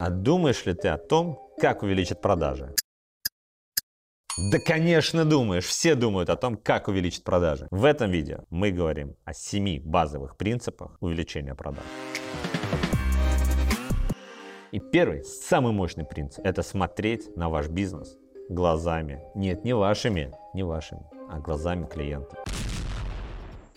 А думаешь ли ты о том, как увеличить продажи? Да, конечно, думаешь. Все думают о том, как увеличить продажи. В этом видео мы говорим о семи базовых принципах увеличения продаж. И первый, самый мощный принцип – это смотреть на ваш бизнес глазами. Нет, не вашими, не вашими, а глазами клиента.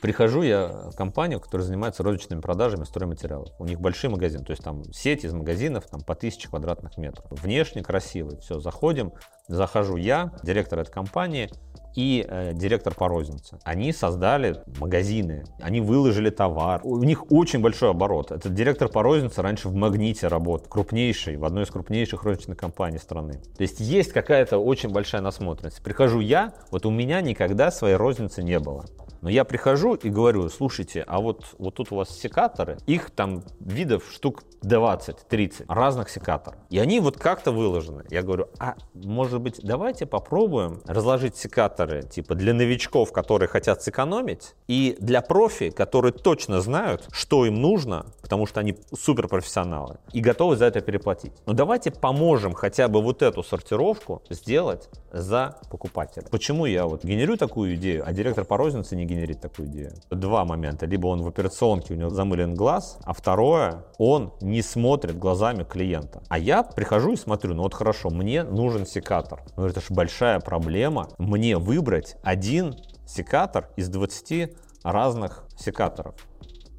Прихожу я в компанию, которая занимается розничными продажами стройматериалов. У них большой магазин, то есть там сеть из магазинов там, по тысяче квадратных метров. Внешне красивый, все, заходим, захожу я, директор этой компании, и э, директор по рознице. Они создали магазины, они выложили товар. У них очень большой оборот. Этот директор по рознице раньше в Магните работал, крупнейший, в одной из крупнейших розничных компаний страны. То есть есть какая-то очень большая насмотренность. Прихожу я, вот у меня никогда своей розницы не было. Но я прихожу и говорю, слушайте, а вот, вот тут у вас секаторы, их там видов штук 20-30 разных секаторов. И они вот как-то выложены. Я говорю, а может быть давайте попробуем разложить секаторы типа для новичков, которые хотят сэкономить, и для профи, которые точно знают, что им нужно, потому что они суперпрофессионалы и готовы за это переплатить. Но давайте поможем хотя бы вот эту сортировку сделать за покупателя. Почему я вот генерю такую идею, а директор по рознице не генерит такую идею? Два момента. Либо он в операционке, у него замылен глаз, а второе, он не смотрит глазами клиента. А я прихожу и смотрю, ну вот хорошо, мне нужен секатор. Ну это же большая проблема. Мне выбрать один секатор из 20 разных секаторов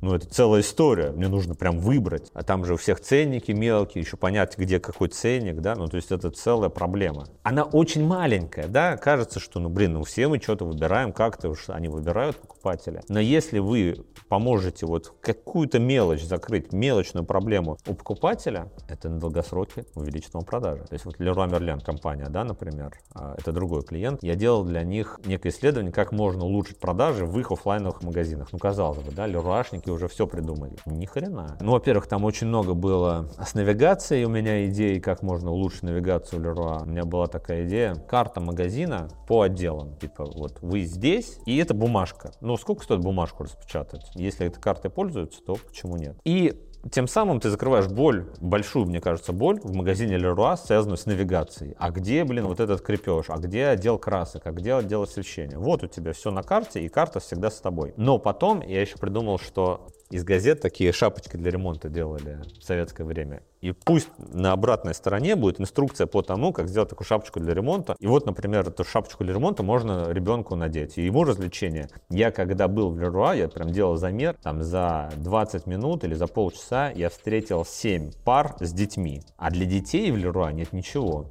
ну, это целая история. Мне нужно прям выбрать. А там же у всех ценники мелкие, еще понять, где какой ценник, да, ну, то есть это целая проблема. Она очень маленькая, да, кажется, что, ну, блин, ну, все мы что-то выбираем, как-то уж они выбирают покупателя. Но если вы поможете вот какую-то мелочь закрыть, мелочную проблему у покупателя, это на долгосроке увеличит вам продажи. То есть вот Leroy Merlin компания, да, например, а, это другой клиент, я делал для них некое исследование, как можно улучшить продажи в их офлайновых магазинах. Ну, казалось бы, да, Леруашники уже все придумали. Ни хрена. Ну, во-первых, там очень много было с навигацией у меня идей, как можно улучшить навигацию Леруа. У меня была такая идея. Карта магазина по отделам. Типа, вот вы здесь, и это бумажка. Ну, сколько стоит бумажку распечатать? Если этой картой пользуются, то почему нет? И тем самым ты закрываешь боль, большую, мне кажется, боль в магазине Leroy, связанную с навигацией. А где, блин, вот этот крепеж? А где отдел красок? А где отдел освещения? Вот у тебя все на карте, и карта всегда с тобой. Но потом я еще придумал, что из газет такие шапочки для ремонта делали в советское время. И пусть на обратной стороне будет инструкция по тому, как сделать такую шапочку для ремонта. И вот, например, эту шапочку для ремонта можно ребенку надеть. И ему развлечение. Я когда был в Леруа, я прям делал замер, там за 20 минут или за полчаса я встретил 7 пар с детьми. А для детей в Леруа нет ничего.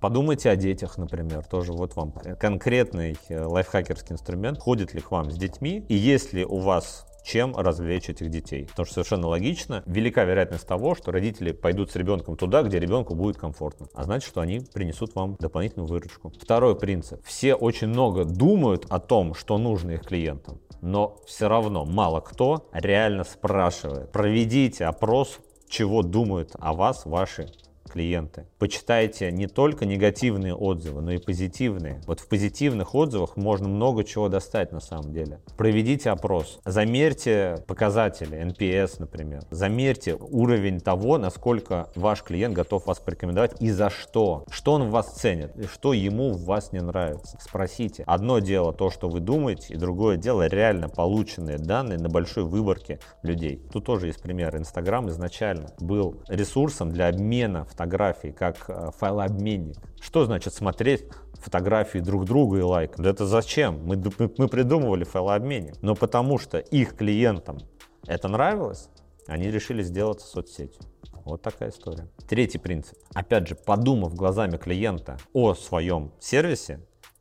Подумайте о детях, например, тоже вот вам конкретный э, лайфхакерский инструмент. Ходит ли к вам с детьми? И если у вас чем развлечь этих детей. Потому что совершенно логично, велика вероятность того, что родители пойдут с ребенком туда, где ребенку будет комфортно. А значит, что они принесут вам дополнительную выручку. Второй принцип. Все очень много думают о том, что нужно их клиентам. Но все равно мало кто реально спрашивает. Проведите опрос, чего думают о вас ваши клиенты. Почитайте не только негативные отзывы, но и позитивные. Вот в позитивных отзывах можно много чего достать на самом деле. Проведите опрос, замерьте показатели, NPS, например. Замерьте уровень того, насколько ваш клиент готов вас порекомендовать и за что. Что он в вас ценит и что ему в вас не нравится. Спросите. Одно дело то, что вы думаете, и другое дело реально полученные данные на большой выборке людей. Тут тоже есть пример. Инстаграм изначально был ресурсом для обмена фотографий, как э, файлообменник. Что значит смотреть фотографии друг друга и лайк? Да это зачем? Мы, мы придумывали файлообменник. Но потому что их клиентам это нравилось, они решили сделать соцсетью. Вот такая история. Третий принцип. Опять же, подумав глазами клиента о своем сервисе,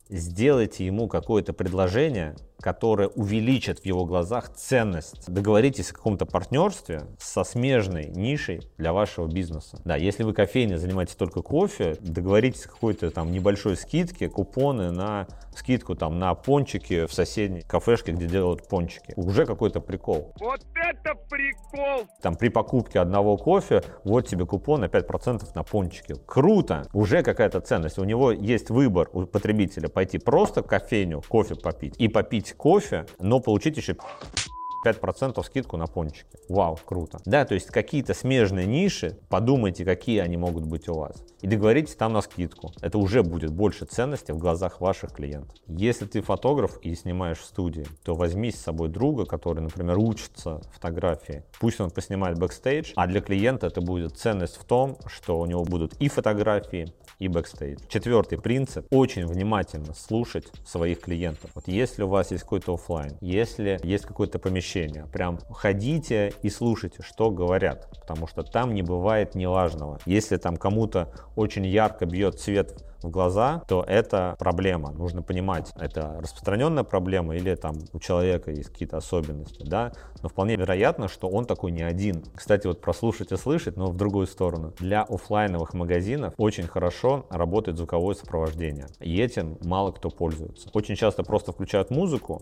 сделайте ему какое-то предложение, которое увеличит в его глазах ценность. Договоритесь о каком-то партнерстве со смежной нишей для вашего бизнеса. Да, если вы кофейня занимаетесь только кофе, договоритесь о какой-то там небольшой скидке, купоны на скидку там на пончики в соседней кафешке, где делают пончики. Уже какой-то прикол. Вот это прикол! Там при покупке одного кофе, вот тебе купон на 5% на пончики. Круто! Уже какая-то ценность. У него есть выбор у потребителя пойти просто в кофейню кофе попить и попить кофе, но получить еще 5% скидку на пончики. Вау, круто. Да, то есть какие-то смежные ниши, подумайте, какие они могут быть у вас. И договоритесь там на скидку. Это уже будет больше ценности в глазах ваших клиентов. Если ты фотограф и снимаешь в студии, то возьми с собой друга, который, например, учится фотографии. Пусть он поснимает бэкстейдж, а для клиента это будет ценность в том, что у него будут и фотографии, и бэкстейдж. Четвертый принцип – очень внимательно слушать своих клиентов. Вот если у вас есть какой-то офлайн, если есть какое-то помещение, прям ходите и слушайте, что говорят, потому что там не бывает неважного. Если там кому-то очень ярко бьет цвет в глаза, то это проблема. Нужно понимать, это распространенная проблема или там у человека есть какие-то особенности, да. Но вполне вероятно, что он такой не один. Кстати, вот прослушать и слышать, но в другую сторону. Для офлайновых магазинов очень хорошо работает звуковое сопровождение. И этим мало кто пользуется. Очень часто просто включают музыку,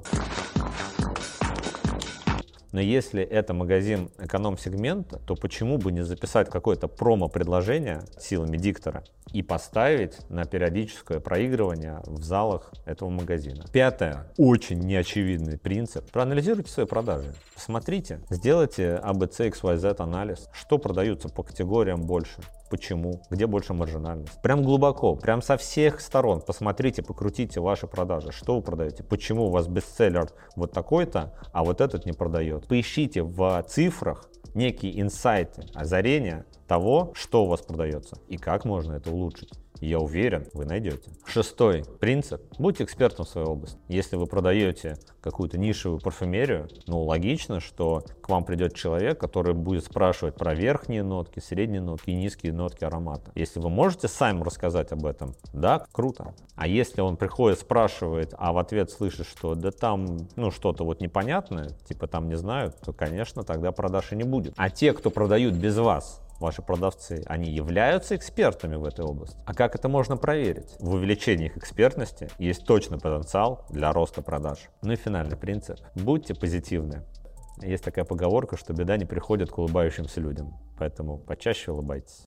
но если это магазин эконом-сегмента, то почему бы не записать какое-то промо-предложение силами диктора и поставить на периодическое проигрывание в залах этого магазина. Пятое, очень неочевидный принцип. Проанализируйте свои продажи. Посмотрите, сделайте ABC, XYZ анализ, что продаются по категориям больше почему, где больше маржинальность. Прям глубоко, прям со всех сторон посмотрите, покрутите ваши продажи, что вы продаете, почему у вас бестселлер вот такой-то, а вот этот не продает. Поищите в цифрах некие инсайты, озарения того, что у вас продается и как можно это улучшить. Я уверен, вы найдете. Шестой принцип. Будьте экспертом в своей области. Если вы продаете какую-то нишевую парфюмерию, ну, логично, что к вам придет человек, который будет спрашивать про верхние нотки, средние нотки и низкие нотки аромата. Если вы можете сами рассказать об этом, да, круто. А если он приходит, спрашивает, а в ответ слышит, что да там, ну, что-то вот непонятное, типа там не знают, то, конечно, тогда продаж и не будет. А те, кто продают без вас, ваши продавцы, они являются экспертами в этой области. А как это можно проверить? В увеличении их экспертности есть точно потенциал для роста продаж. Ну и финальный принцип. Будьте позитивны. Есть такая поговорка, что беда не приходит к улыбающимся людям. Поэтому почаще улыбайтесь.